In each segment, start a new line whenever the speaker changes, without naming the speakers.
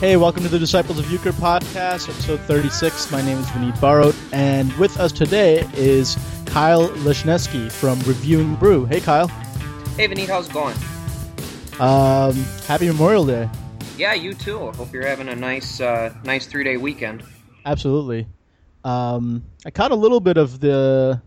Hey, welcome to the Disciples of Uecker podcast, episode 36. My name is Vineet Barot, and with us today is Kyle Lesniewski from Reviewing Brew. Hey, Kyle.
Hey, Vineet, how's it going?
Um, happy Memorial Day.
Yeah, you too. I hope you're having a nice, uh, nice three day weekend.
Absolutely. Um, I caught a little bit of the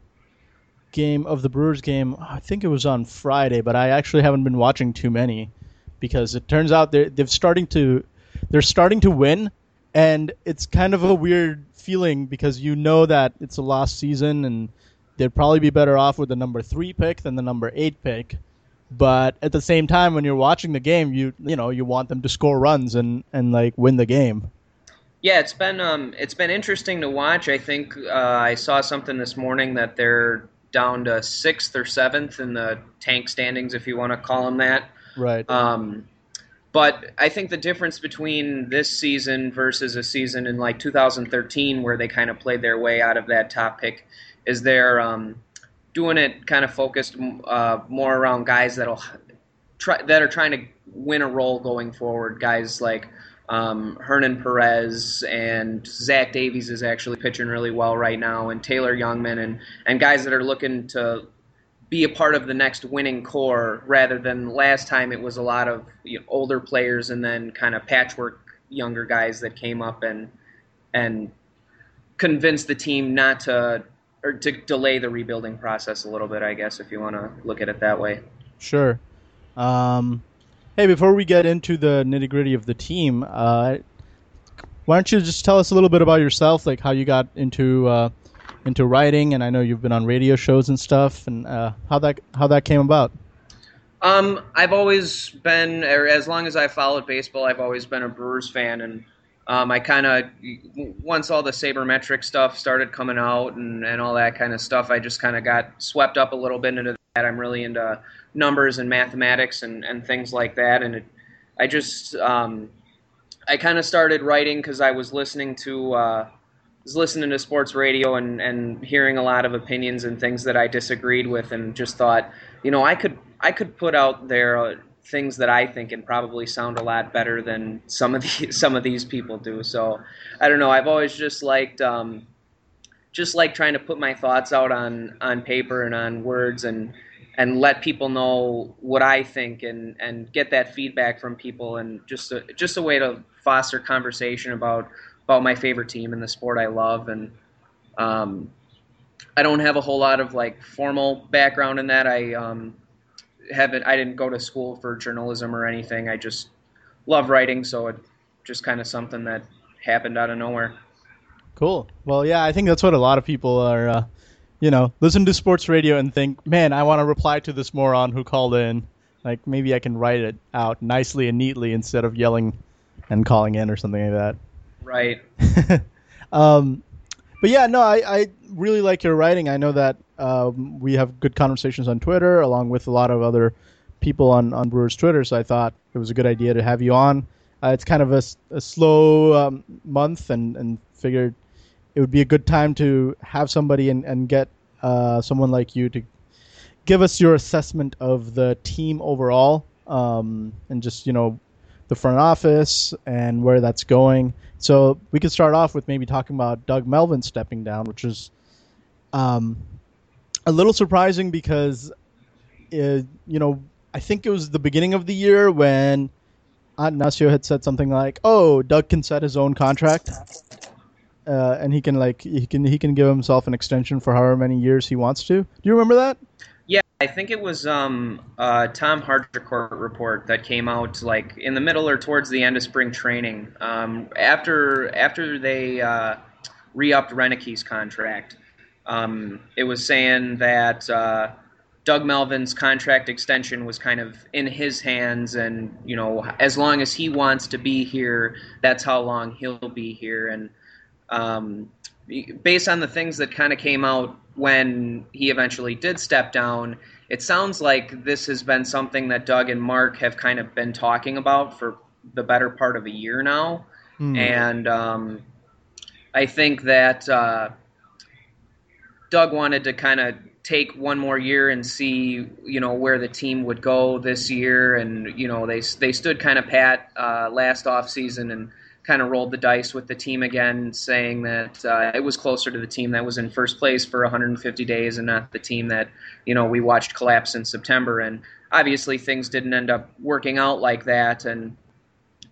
game of the Brewers game. I think it was on Friday, but I actually haven't been watching too many because it turns out they're they're starting to they're starting to win, and it's kind of a weird feeling because you know that it's a lost season and they'd probably be better off with the number three pick than the number eight pick. But at the same time, when you're watching the game, you you know you want them to score runs and and like win the game.
Yeah, it's been um, it's been interesting to watch. I think uh, I saw something this morning that they're down to sixth or seventh in the tank standings, if you want to call them that.
Right.
Um, but I think the difference between this season versus a season in like 2013, where they kind of played their way out of that top pick, is they're um, doing it kind of focused uh, more around guys that'll try that are trying to win a role going forward. Guys like um, Hernan Perez and Zach Davies is actually pitching really well right now, and Taylor Jungmann and and guys that are looking to be a part of the next winning core rather than last time it was a lot of you know, older players and then kind of patchwork younger guys that came up and and convinced the team not to or to delay the rebuilding process a little bit I guess if you want to look at it that way.
Sure. Um, hey, before we get into the nitty gritty of the team, uh, why don't you just tell us a little bit about yourself, like how you got into uh, into writing, and I know you've been on radio shows and stuff, and uh, how that how that came about.
Um, I've always been, as long as I followed baseball, I've always been a Brewers fan, and um, I kind of once all the sabermetric stuff started coming out and, and all that kind of stuff, I just kind of got swept up a little bit into that. I'm really into numbers and mathematics and, and things like that, and it, I just um, I kind of started writing because I was listening to. Uh, was listening to sports radio and, and hearing a lot of opinions and things that I disagreed with, and just thought, you know, I could I could put out there uh, things that I think and probably sound a lot better than some of the some of these people do. So I don't know. I've always just liked um, just like trying to put my thoughts out on on paper and on words and and let people know what I think and and get that feedback from people and just a, just a way to foster conversation about about my favorite team and the sport I love. And um, I don't have a whole lot of like formal background in that. I um, haven't. I didn't go to school for journalism or anything. I just love writing, so it just kind of something that happened out of nowhere.
Cool. Well, yeah, I think that's what a lot of people are. Uh, you know, listen to sports radio and think, man, I want to reply to this moron who called in. Like maybe I can write it out nicely and neatly instead of yelling and calling in or something like that.
Right.
um, but yeah, no, I, I really like your writing. I know that um, we have good conversations on Twitter, along with a lot of other people on, on Brewers Twitter. So I thought it was a good idea to have you on. Uh, it's kind of a, a slow um, month, and, and figured it would be a good time to have somebody and, and get uh, someone like you to give us your assessment of the team overall, um, and just you know the front office and where that's going. So we could start off with maybe talking about Doug Melvin stepping down, which is um, a little surprising because, it, you know, I think it was the beginning of the year when Attanasio had said something like, "Oh, Doug can set his own contract, uh, and he can like he can he can give himself an extension for however many years he wants to." Do you remember that?
I think it was um, uh, Tom Haudricourt report that came out like in the middle or towards the end of spring training. Um, after after they uh, re-upped Roenicke's contract, um, it was saying that uh, Doug Melvin's contract extension was kind of in his hands, and you know, as long as he wants to be here, that's how long he'll be here. And um, based on the things that kind of came out when he eventually did step down, it sounds like this has been something that Doug and Mark have kind of been talking about for the better part of a year now. Mm. And um, I think that uh, Doug wanted to kind of take one more year and see you know where the team would go this year and you know they they stood kind of pat uh, last off season and kind of rolled the dice with the team again saying that uh, it was closer to the team that was in first place for 150 days and not the team that you know we watched collapse in September. And obviously things didn't end up working out like that. And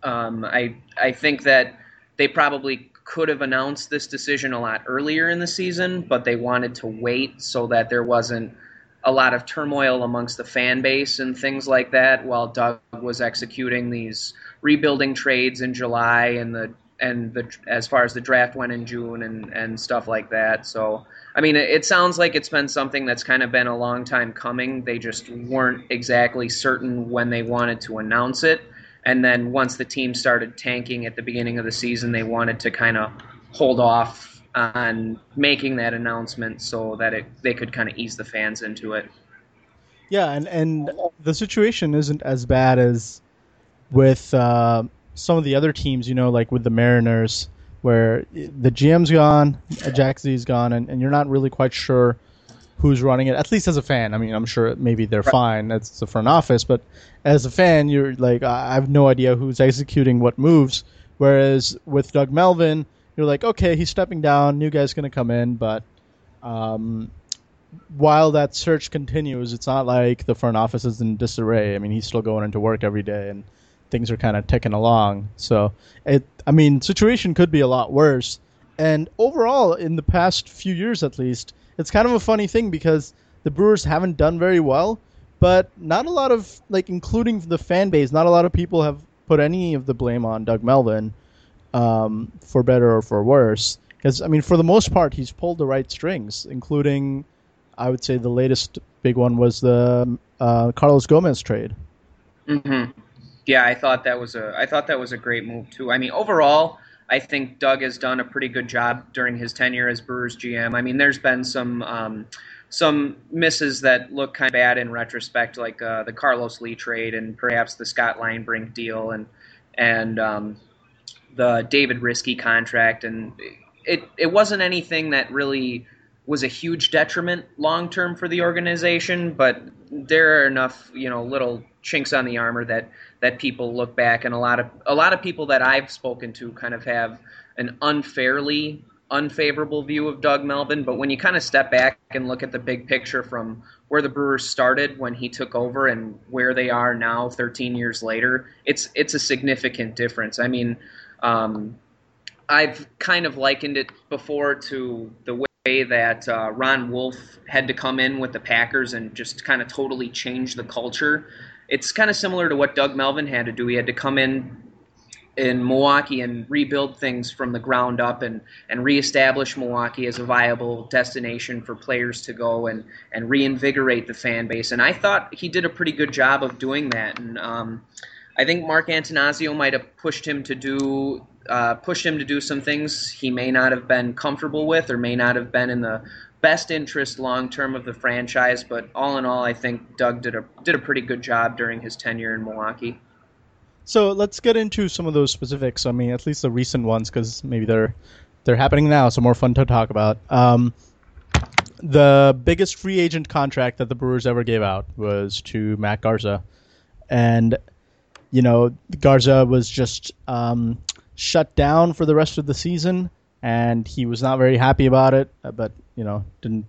um, I I think that they probably could have announced this decision a lot earlier in the season, but they wanted to wait so that there wasn't a lot of turmoil amongst the fan base and things like that while Doug was executing these rebuilding trades in July and the and the as far as the draft went in June and and stuff like that. So I mean, it, it sounds like it's been something that's kind of been a long time coming. They just weren't exactly certain when they wanted to announce it. And then once the team started tanking at the beginning of the season, they wanted to kind of hold off on making that announcement so that it, they could kind of ease the fans into it.
Yeah, and, and the situation isn't as bad as with uh, some of the other teams, you know, like with the Mariners, where the GM's gone, Jack Z's gone, and, and you're not really quite sure – who's running it. At least as a fan, I mean, I'm sure maybe they're right. fine. That's the front office, but as a fan, you're like, I have no idea who's executing what moves. Whereas with Doug Melvin, you're like, okay, he's stepping down, new guy's going to come in, but um, while that search continues, it's not like the front office is in disarray. I mean, he's still going into work every day, and things are kind of ticking along. So, it, I mean, situation could be a lot worse. And overall, in the past few years at least, it's kind of a funny thing because the Brewers haven't done very well, but not a lot of like including the fan base, not a lot of people have put any of the blame on Doug Melvin, um, for better or for worse. Because I mean, for the most part, he's pulled the right strings, including, I would say, the latest big one was the uh, Carlos Gomez trade.
Mm-hmm. Yeah, I thought that was a I thought that was a great move too. I mean, overall, I think Doug has done a pretty good job during his tenure as Brewers GM. I mean, there's been some um, some misses that look kind of bad in retrospect, like uh, the Carlos Lee trade and perhaps the Scott Linebrink deal and and um, the David Riske contract. And it it wasn't anything that really was a huge detriment long term for the organization, but there are enough you know little chinks on the armor that that people look back and a lot of a lot of people that I've spoken to kind of have an unfairly unfavorable view of Doug Melvin, but when you kind of step back and look at the big picture from where the Brewers started when he took over and where they are now 13 years later, it's it's a significant difference. I mean, um, I've kind of likened it before to the way that uh, Ron Wolf had to come in with the Packers and just kind of totally change the culture it's kind of similar to what Doug Melvin had to do. He had to come in in Milwaukee and rebuild things from the ground up and, and reestablish Milwaukee as a viable destination for players to go and, and reinvigorate the fan base. And I thought he did a pretty good job of doing that. And um, I think Mark Attanasio might have pushed him to do uh, pushed him to do some things he may not have been comfortable with or may not have been in the best interest long term of the franchise. But all in all, I think Doug did a did a pretty good job during his tenure in Milwaukee.
So let's get into some of those specifics. I mean, at least the recent ones, because maybe they're they're happening now, so more fun to talk about. Um, the biggest free agent contract that the Brewers ever gave out was to Matt Garza, and you know Garza was just um, shut down for the rest of the season and he was not very happy about it. Uh, but you know, didn't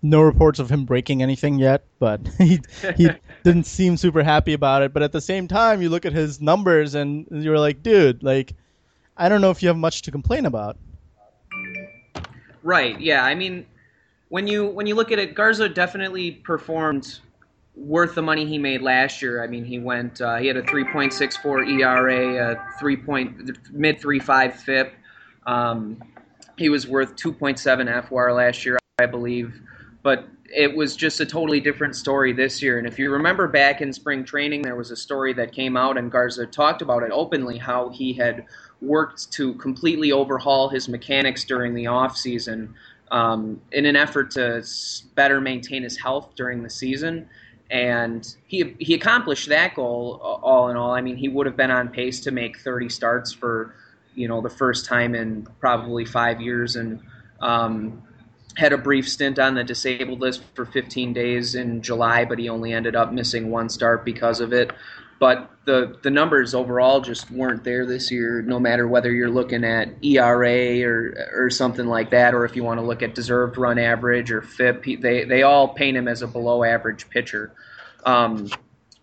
no reports of him breaking anything yet. But he he didn't seem super happy about it. But at the same time, you look at his numbers and you're like, dude, like I don't know if you have much to complain about.
Right. Yeah. I mean, when you when you look at it, Garza definitely performed worth the money he made last year. I mean, he went uh, he had a 3.64 ERA, a 3 point mid 3.5 FIP. Um, he was worth 2.7 FWAR last year, I believe, but it was just a totally different story this year. And if you remember back in spring training, there was a story that came out, and Garza talked about it openly how he had worked to completely overhaul his mechanics during the off season um, in an effort to better maintain his health during the season. And he he accomplished that goal all in all. I mean, he would have been on pace to make 30 starts for you know the first time in probably five years, and um, had a brief stint on the disabled list for 15 days in July, but he only ended up missing one start because of it. But the the numbers overall just weren't there this year. No matter whether you're looking at ERA or or something like that, or if you want to look at deserved run average or FIP, they they all paint him as a below average pitcher. Um,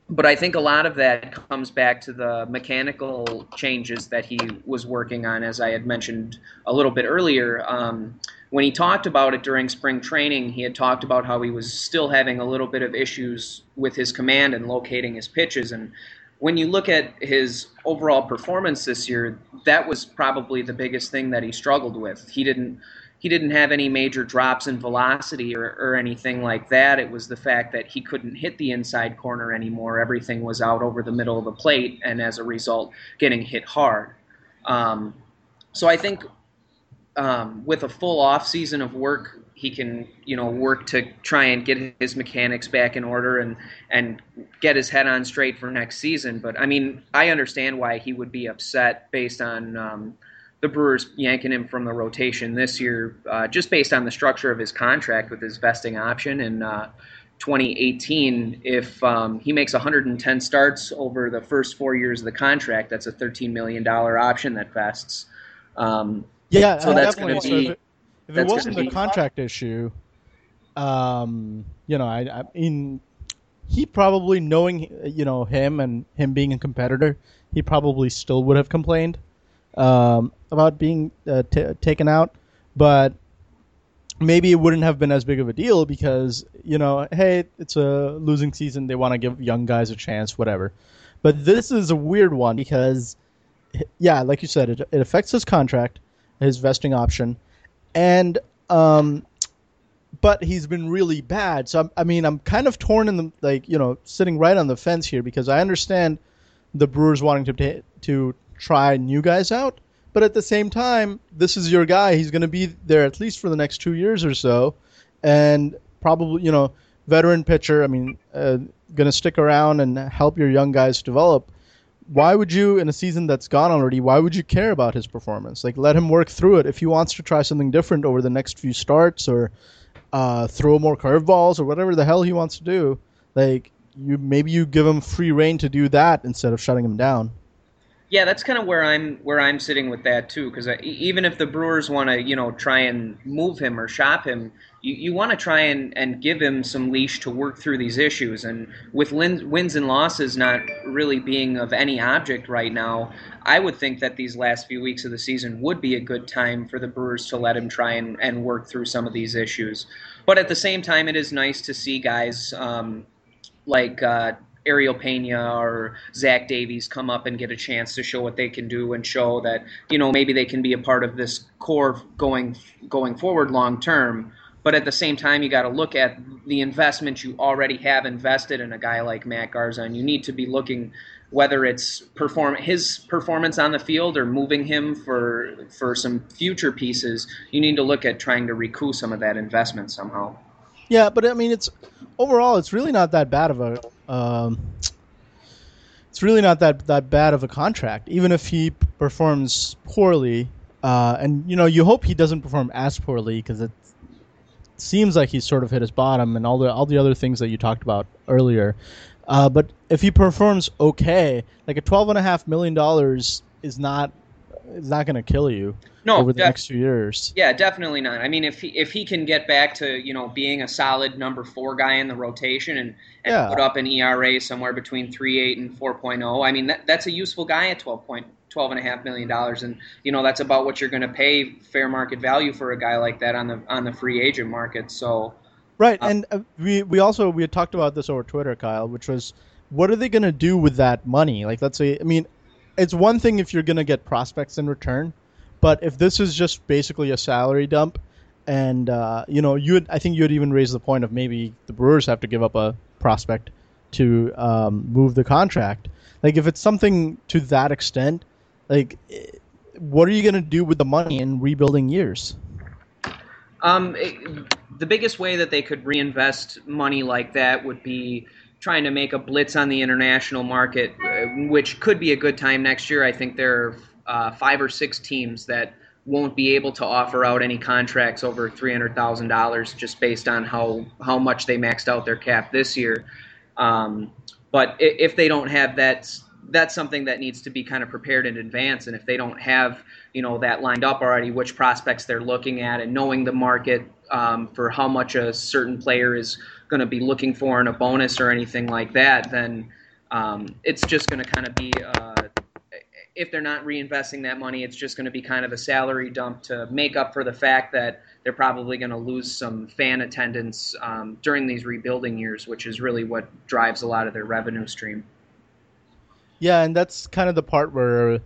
but I think a lot of that comes back to the mechanical changes that he was working on, as I had mentioned a little bit earlier. Um, when he talked about it during spring training, he had talked about how he was still having a little bit of issues with his command and locating his pitches. And when you look at his overall performance this year, that was probably the biggest thing that he struggled with. He didn't he didn't have any major drops in velocity or, or anything like that. It was the fact that he couldn't hit the inside corner anymore. Everything was out over the middle of the plate, and as a result, getting hit hard. Um, so I think um, with a full off season of work, he can you know work to try and get his mechanics back in order and and get his head on straight for next season. But I mean, I understand why he would be upset based on. Um, the Brewers yanking him from the rotation this year, uh, just based on the structure of his contract with his vesting option in uh, 2018. If um, he makes 110 starts over the first four years of the contract, that's a 13 million dollar option that vests.
Um, yeah, so that's going to be. So if it, if it wasn't a contract issue, um, you know, I, I mean, he probably knowing you know him and him being a competitor, he probably still would have complained um, about being uh, t- taken out, but maybe it wouldn't have been as big of a deal because you know, hey, it's a losing season. They want to give young guys a chance, whatever. But this is a weird one because, yeah, like you said, it, it affects his contract, his vesting option, and um, but he's been really bad. So I'm, I mean, I'm kind of torn in the like you know sitting right on the fence here because I understand the Brewers wanting to to try new guys out. But at the same time, this is your guy. He's going to be there at least for the next two years or so, and probably you know veteran pitcher. I mean, uh, going to stick around and help your young guys develop. Why would you, in a season that's gone already, why would you care about his performance? Like, let him work through it. If he wants to try something different over the next few starts, or uh, throw more curveballs, or whatever the hell he wants to do, like you maybe you give him free reign to do that instead of shutting him down.
Yeah, that's kind of where I'm where I'm sitting with that too. Because even if the Brewers want to, you know, try and move him or shop him, you, you want to try and, and give him some leash to work through these issues. And with lin- wins and losses not really being of any object right now, I would think that these last few weeks of the season would be a good time for the Brewers to let him try and, and work through some of these issues. But at the same time, it is nice to see guys um, like. Uh, Ariel Pena or Zach Davies come up and get a chance to show what they can do and show that you know maybe they can be a part of this core going going forward long term. But at the same time, you got to look at the investment you already have invested in a guy like Matt Garza, and you need to be looking whether it's perform his performance on the field or moving him for for some future pieces. You need to look at trying to recoup some of that investment somehow.
Yeah, but I mean, it's overall, it's really not that bad of a. Um, it's really not that that bad of a contract, even if he performs poorly. Uh, and you know, you hope he doesn't perform as poorly because it seems like he's sort of hit his bottom and all the all the other things that you talked about earlier. Uh, but if he performs okay, like a twelve and a half million dollars is not is not going to kill you no, over the def- next few years.
Yeah, definitely not. I mean, if he, if he can get back to you know being a solid number four guy in the rotation and, and yeah. put up an ERA somewhere between three eight and four oh, I mean that, that's a useful guy at twelve point twelve and a half million dollars, and you know that's about what you're going to pay fair market value for a guy like that on the on the free agent market. So.
Right, uh, and uh, we we also we had talked about this over Twitter, Kyle, which was what are they going to do with that money? Like, let's say, I mean, it's one thing if you're going to get prospects in return, but if this is just basically a salary dump, and uh, you know, you I think you would even raise the point of maybe the Brewers have to give up a prospect to um, move the contract. Like if it's something to that extent, like what are you going to do with the money in rebuilding years?
Um, it, the biggest way that they could reinvest money like that would be trying to make a blitz on the international market, uh, which could be a good time next year. I think there are uh, five or six teams that won't be able to offer out any contracts over three hundred thousand dollars just based on how how much they maxed out their cap this year. Um, but if they don't have that, that's something that needs to be kind of prepared in advance. And if they don't have you know that lined up already, which prospects they're looking at, and knowing the market um, for how much a certain player is going to be looking for in a bonus or anything like that, then um, it's just going to kind of be. Uh, if they're not reinvesting that money, it's just going to be kind of a salary dump to make up for the fact that they're probably going to lose some fan attendance um, during these rebuilding years, which is really what drives a lot of their revenue stream.
Yeah, and that's kind of the part where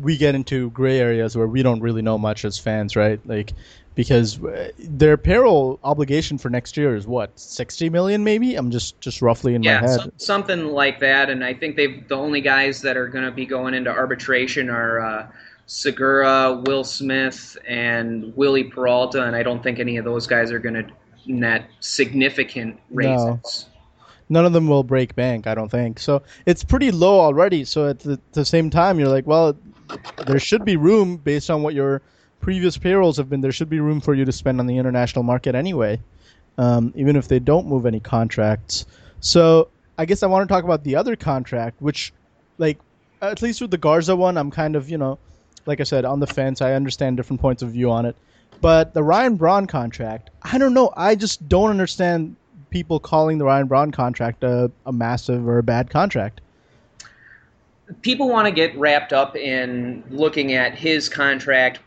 we get into gray areas where we don't really know much as fans, right? Like because uh, their payroll obligation for next year is what 60 million maybe i'm just just roughly in
yeah,
my head
so, something like that and i think they've the only guys that are going to be going into arbitration are uh, segura will smith and wily peralta and i don't think any of those guys are going to net significant raises no.
None of them will break bank, I don't think. So it's pretty low already. So at the, at the same time, you're like, well, there should be room based on what your previous payrolls have been, there should be room for you to spend on the international market anyway, um, even if they don't move any contracts. So I guess I want to talk about the other contract, which, like, at least with the Garza one, I'm kind of, you know, like I said, on the fence. I understand different points of view on it. But the Ryan Braun contract, I don't know. I just don't understand people calling the Ryan Braun contract a, a massive or a bad contract
people want to get wrapped up in looking at his contract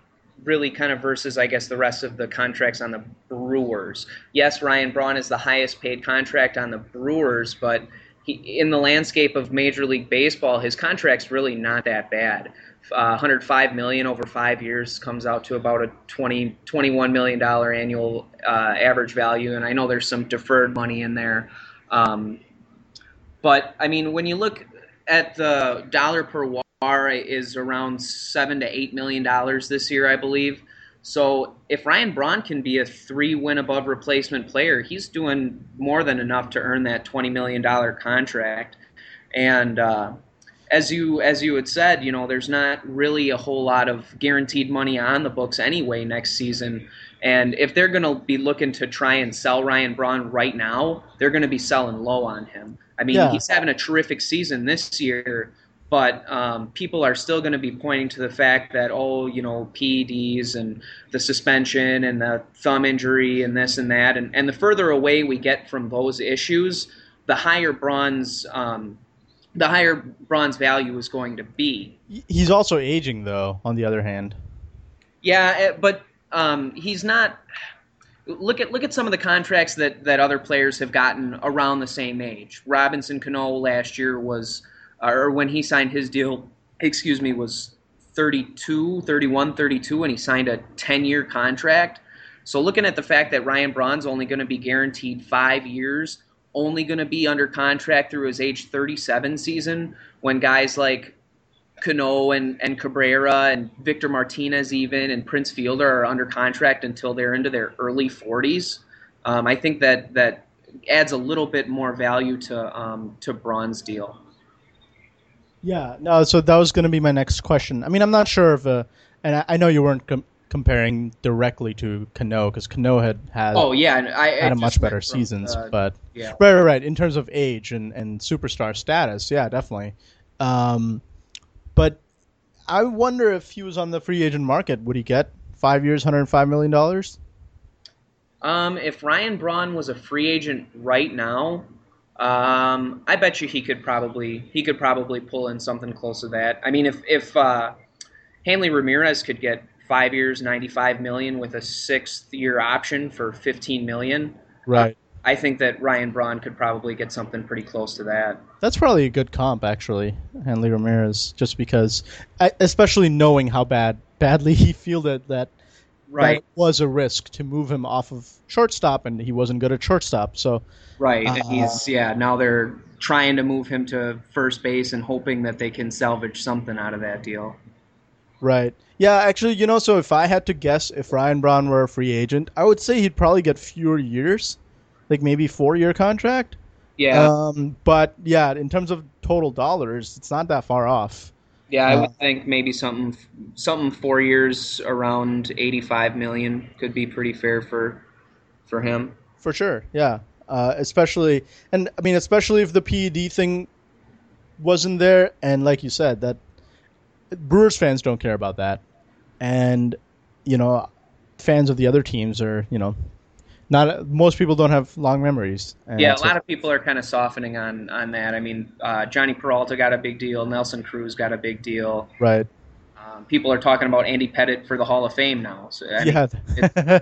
really kind of versus, I guess, the rest of the contracts on the Brewers. Yes, Ryan Braun is the highest paid contract on the Brewers, but he, in the landscape of Major League Baseball, his contract's really not that bad. Uh, 105 million over five years comes out to about a 20 21 million dollar annual uh, average value, and I know there's some deferred money in there. Um, but I mean, when you look at the dollar per war is around seven to eight million dollars this year, I believe. So if Ryan Braun can be a three win above replacement player, he's doing more than enough to earn that twenty million dollar contract. And uh, as you as you had said, you know, there's not really a whole lot of guaranteed money on the books anyway next season. And if they're going to be looking to try and sell Ryan Braun right now, they're going to be selling low on him. I mean, yeah. he's having a terrific season this year, but um, people are still going to be pointing to the fact that oh you know PEDs and the suspension and the thumb injury and this and that and, and the further away we get from those issues the higher Braun's. um, the higher Braun's value is going to be
he's also aging though on the other hand
yeah eh, but um, he's not look at look at some of the contracts that, that other players have gotten around the same age Robinson Cano last year was uh, or when he signed his deal, excuse me, was 32, 31, 32, and he signed a 10 year contract. So looking at the fact that Ryan Braun's only going to be guaranteed five years, only going to be under contract through his age 37 season, when guys like Cano and, and Cabrera and Victor Martinez even and Prince Fielder are under contract until they're into their early 40s. Um, I think that that adds a little bit more value to um, to Braun's deal.
Yeah, no. So that was going to be my next question. I mean, I'm not sure if, uh, and I, I know you weren't com- comparing directly to Cano because Cano had had
oh yeah, I,
had a much better from, seasons, uh, but yeah. right, right, right. In terms of age and and superstar status, yeah, definitely. Um, but I wonder if he was on the free agent market, would he get five years, hundred five million dollars?
Um, if Ryan Braun was a free agent right now, um, I bet you he could probably he could probably pull in something close to that. I mean, if if uh, Hanley Ramirez could get five years, ninety five million with a sixth year option for fifteen million,
right?
I think that Ryan Braun could probably get something pretty close to that.
That's probably a good comp, actually, Hanley Ramirez, just because, especially knowing how bad badly he fielded that
right. that
was a risk to move him off of shortstop, and he wasn't good at shortstop. So
right, uh, he's yeah. Now they're trying to move him to first base and hoping that they can salvage something out of that deal.
Right. Yeah, actually, you know, so if I had to guess if Ryan Braun were a free agent, I would say he'd probably get fewer years, like maybe four year contract.
Yeah.
Um, but yeah, in terms of total dollars, it's not that far off.
Yeah, I
Uh,
would think maybe something something four years around eighty five million could be pretty fair for for him.
For sure, yeah. Uh, especially, and I mean, especially if the PED thing wasn't there, and like you said, that Brewers fans don't care about that, and you know, fans of the other teams are, you know, not most people don't have long memories. And
Yeah, a lot of people are kind of softening on on that. I mean, uh, Jhonny Peralta got a big deal. Nelson Cruz got a big deal.
right.
Um, people are talking about Andy Pettitte for the Hall of Fame now. So I mean,
yeah,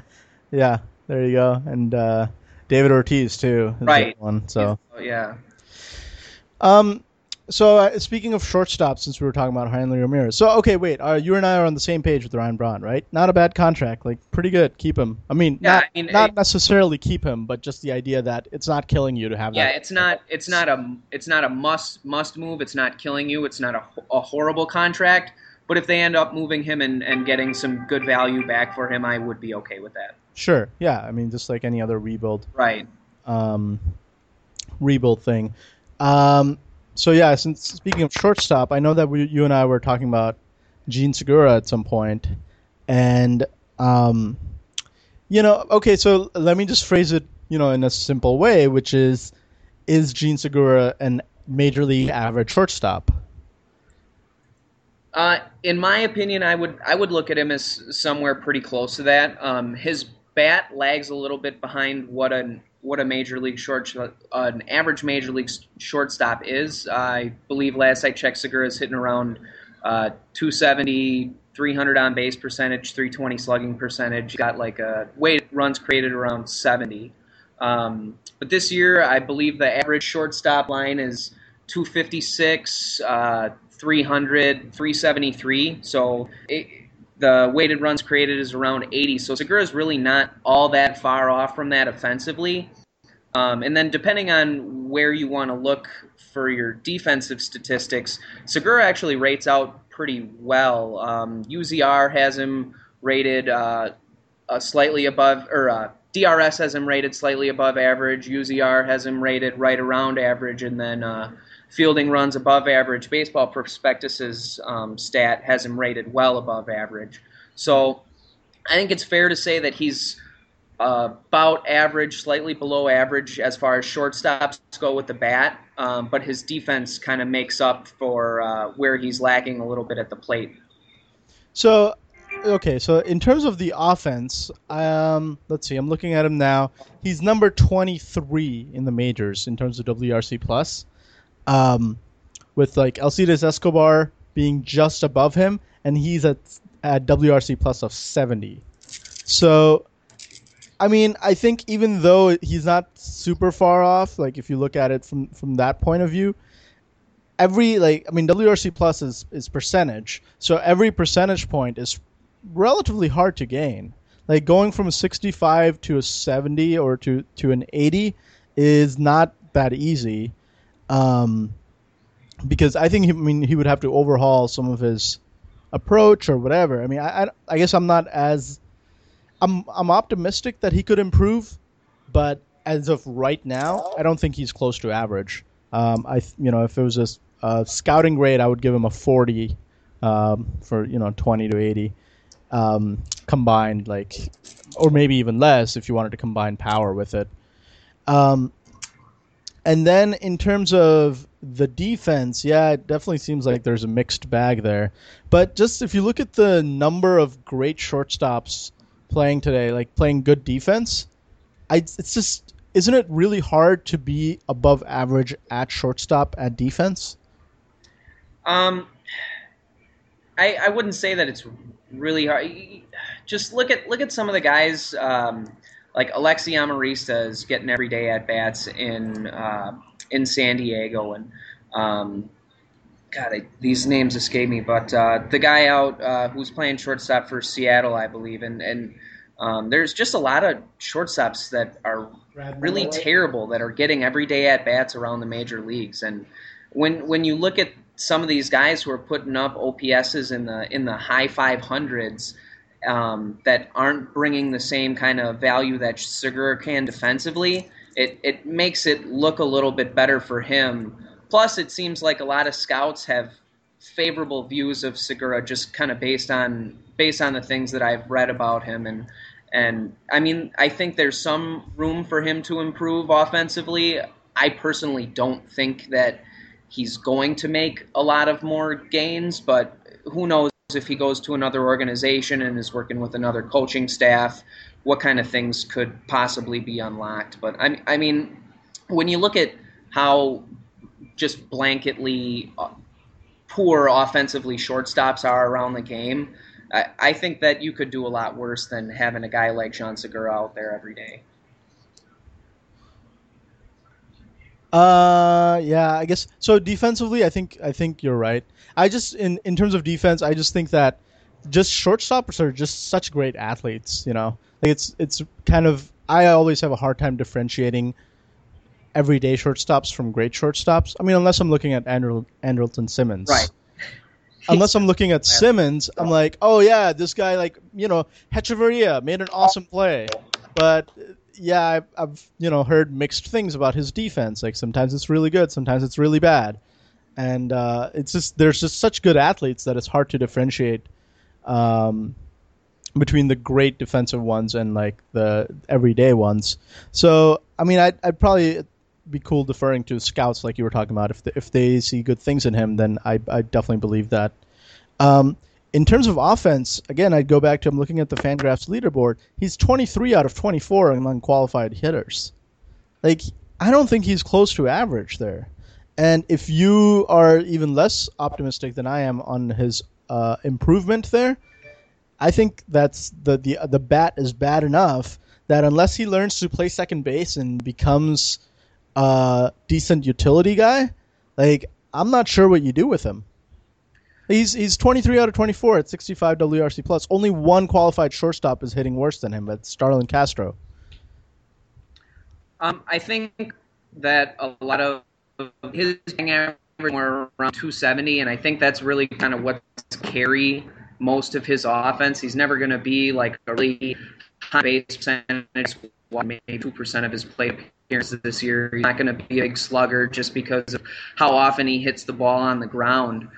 yeah. There you go, and uh, David Ortiz too.
Right.
One. So,
yeah.
um, so uh, speaking of shortstop, since we were talking about Hanley Ramirez, so okay, wait, uh, you and I are on the same page with Ryan Braun, right? Not a bad contract, like pretty good. Keep him. I mean,
Yeah,
not
I mean,
not
it-
necessarily keep him, but just the idea that it's not killing you to have that.
Yeah,
that.
it's not it's not a it's not a must must move. It's not killing you. It's not a, a horrible contract. But if they end up moving him and, and getting some good value back for him, I would be okay with that.
Sure. Yeah. I mean, just like any other rebuild.
Right.
um, rebuild thing. Um, so yeah, since speaking of shortstop, I know that we, you and I were talking about Jean Segura at some point, and um, you know, okay, so let me just phrase it, you know, in a simple way, which is, is Jean Segura an major league average shortstop?
Uh, in my opinion, I would I would look at him as somewhere pretty close to that. Um, his bat lags a little bit behind what an what a major league short an average major league shortstop is. I believe last I checked, Segura is hitting around uh, 270, 300 on base percentage, 320 slugging percentage. Got like a weight runs created around 70. Um, but this year, I believe the average shortstop line is 256, uh, 300, 373. So it, the weighted runs created is around 80. So Segura is really not all that far off from that offensively. Um, and then depending on where you want to look for your defensive statistics, Segura actually rates out pretty well. Um, UZR has him rated uh, slightly above, or uh, DRS has him rated slightly above average. UZR has him rated right around average, and then uh, fielding runs above average. Baseball Prospectus's um, stat has him rated well above average. So I think it's fair to say that he's uh, about average, slightly below average as far as shortstops go with the bat, um, but his defense kind of makes up for uh, where he's lacking a little bit at the plate.
So, okay, so in terms of the offense, um, let's see, I'm looking at him now. He's number 23 in the majors in terms of WRC plus, um, with like Alcides Escobar being just above him, and he's at at WRC plus of 70. So, I mean, I think even though he's not super far off, like if you look at it from from that point of view, every like I mean WRC plus is is percentage, so every percentage point is relatively hard to gain. Like going from a 65 to a 70 or to to an 80 is not that easy. Um, because I think he, I mean he would have to overhaul some of his approach or whatever. I mean, I, I, I guess I'm not as I'm I'm optimistic that he could improve, but as of right now, I don't think he's close to average. Um, I you know if it was a scouting grade, I would give him a 40 um, for you know 20 to 80 um, combined, like or maybe even less if you wanted to combine power with it. Um, and then in terms of the defense, yeah, it definitely seems like there's a mixed bag there. But just if you look at the number of great shortstops playing today, like playing good defense, I, it's just isn't it really hard to be above average at shortstop at defense?
Um, I I wouldn't say that it's really hard. Just look at look at some of the guys. Um, like Alexi Amarista is getting every day at bats in uh, in San Diego, and um, God, I, these names escape me. But uh, the guy out uh, who's playing shortstop for Seattle, I believe, and and um, there's just a lot of shortstops that are really terrible that are getting everyday at bats around the major leagues. And when when you look at some of these guys who are putting up OPSs in the in the high 500s um, that aren't bringing the same kind of value that Segura can defensively, it it makes it look a little bit better for him. Plus, it seems like a lot of scouts have favorable views of Segura just kind of based on based on the things that I've read about him and and I mean I think there's some room for him to improve offensively. I personally don't think that he's going to make a lot of more gains, but who knows if he goes to another organization and is working with another coaching staff, what kind of things could possibly be unlocked. But I, I mean, when you look at how just blanketly uh, poor offensively shortstops are around the game, I, I think that you could do a lot worse than having a guy like Jean Segura out there every day.
Uh, yeah, I guess so. Defensively, I think I think you're right. I just in in terms of defense, I just think that just shortstops are just such great athletes. You know, like it's it's kind of I always have a hard time differentiating everyday shortstops from great shortstops. I mean, unless I'm looking at Andrew, Andrelton Simmons,
right?
unless I'm looking at Simmons, I'm like, oh yeah, this guy like you know Hechavarria made an awesome play, but yeah, I've, I've you know heard mixed things about his defense. Like sometimes it's really good, sometimes it's really bad, and uh, it's just there's just such good athletes that it's hard to differentiate um, between the great defensive ones and like the everyday ones. So I mean, I'd, I'd probably be cool deferring to scouts like you were talking about. If the, if they see good things in him, then I I definitely believe that. Um, in terms of offense, again, I'd go back to I'm looking at the Fangraphs leaderboard. He's 23 out of 24 among qualified hitters. Like, I don't think he's close to average there. And if you are even less optimistic than I am on his uh, improvement there, I think that's the, the the bat is bad enough that unless he learns to play second base and becomes a decent utility guy, like I'm not sure what you do with him. He's he's 23 out of 24 at 65 WRC plus. Only one qualified shortstop is hitting worse than him. That's Starlin Castro.
Um, I think that a lot of his average were around 270, and I think that's really kind of what's carry most of his offense. He's never going to be like a really high base percentage, maybe two percent of his plate appearances this year. He's not going to be a big slugger just because of how often he hits the ball on the ground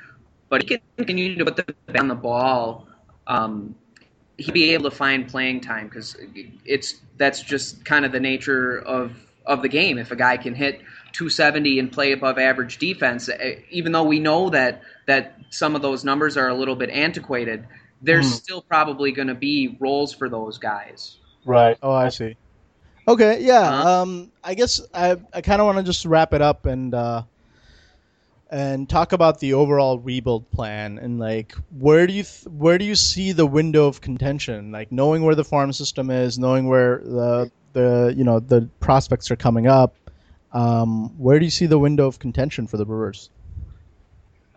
but he can continue to put the on the ball. Um, he'd be able to find playing time because it's that's just kind of the nature of of the game. If a guy can hit 270 and play above average defense, eh, even though we know that that some of those numbers are a little bit antiquated, there's mm. still probably going to be roles for those guys.
Right. Oh, I see. Okay. Yeah. Uh-huh. Um, I guess I I kind of want to just wrap it up and. Uh, and talk about the overall rebuild plan and like where do you th- where do you see the window of contention like knowing where the farm system is knowing where the the you know the prospects are coming up um, where do you see the window of contention for the brewers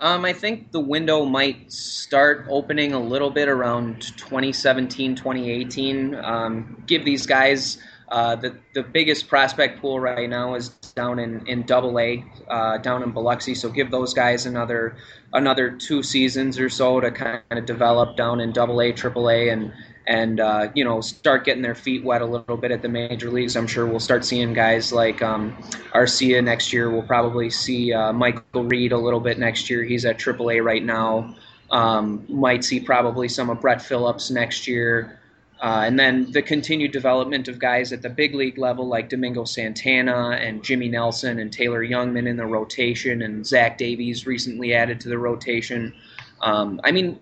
um, I think the window might start opening a little bit around 2017, 2018. Um, give these guys uh, the the biggest prospect pool right now is down in in Double A, uh, down in Biloxi. So give those guys another another two seasons or so to kind of develop down in Double A, Triple A, and and uh, you know start getting their feet wet a little bit at the major leagues. I'm sure we'll start seeing guys like um, Arcia next year. We'll probably see uh, Michael Reed a little bit next year. He's at Triple A right now. Um, might see probably some of Brett Phillips next year. Uh, and then the continued development of guys at the big league level like Domingo Santana and Jimmy Nelson and Taylor Jungmann in the rotation, and Zach Davies recently added to the rotation. Um, I mean,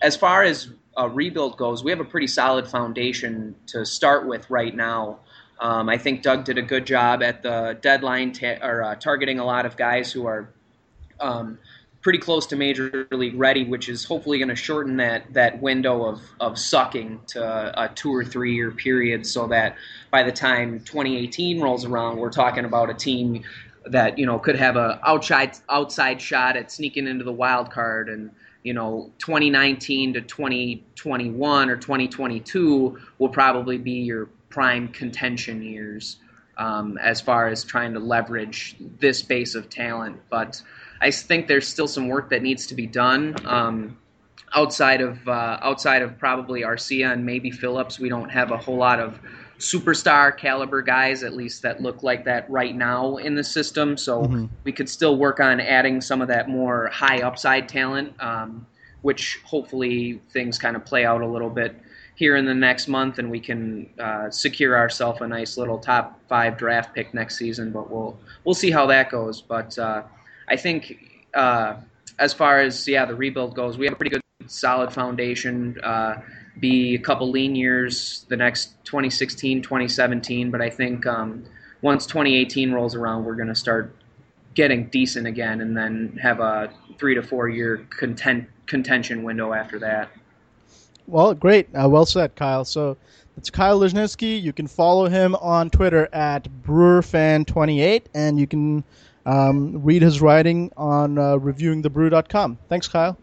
as far as a rebuild goes, we have a pretty solid foundation to start with right now. Um, I think Doug did a good job at the deadline, ta- or uh, targeting a lot of guys who are um, pretty close to major league ready, which is hopefully going to shorten that that window of, of sucking to a two or three year period, so that by the time 2018 rolls around, we're talking about a team that you know could have a outside outside shot at sneaking into the wild card and you know 2019 to 2021 or 2022 will probably be your prime contention years um, as far as trying to leverage this base of talent. But I think there's still some work that needs to be done. Um, outside of uh, outside of probably Arcia and maybe Phillips, we don't have a whole lot of superstar caliber guys, at least that look like that right now in the system. So
Mhm.
we could still work on adding some of that more high upside talent, um, which hopefully things kind of play out a little bit here in the next month, and we can uh, secure ourselves a nice little top five draft pick next season. But we'll we'll see how that goes. But uh, I think uh, as far as yeah the rebuild goes, we have a pretty good solid foundation. Uh, be a couple lean years the next 2016 2017 but i think um, once 2018 rolls around we're going to start getting decent again and then have a three to four year content, contention window after that
Well, great. Uh, well said, Kyle. So it's Kyle Lesniewski. You can follow him on Twitter at BrewerFan28, and you can um, read his writing on uh, reviewingthebrew.com. Thanks, Kyle.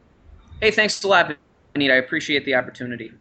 hey thanks a lot Vineet. i appreciate the opportunity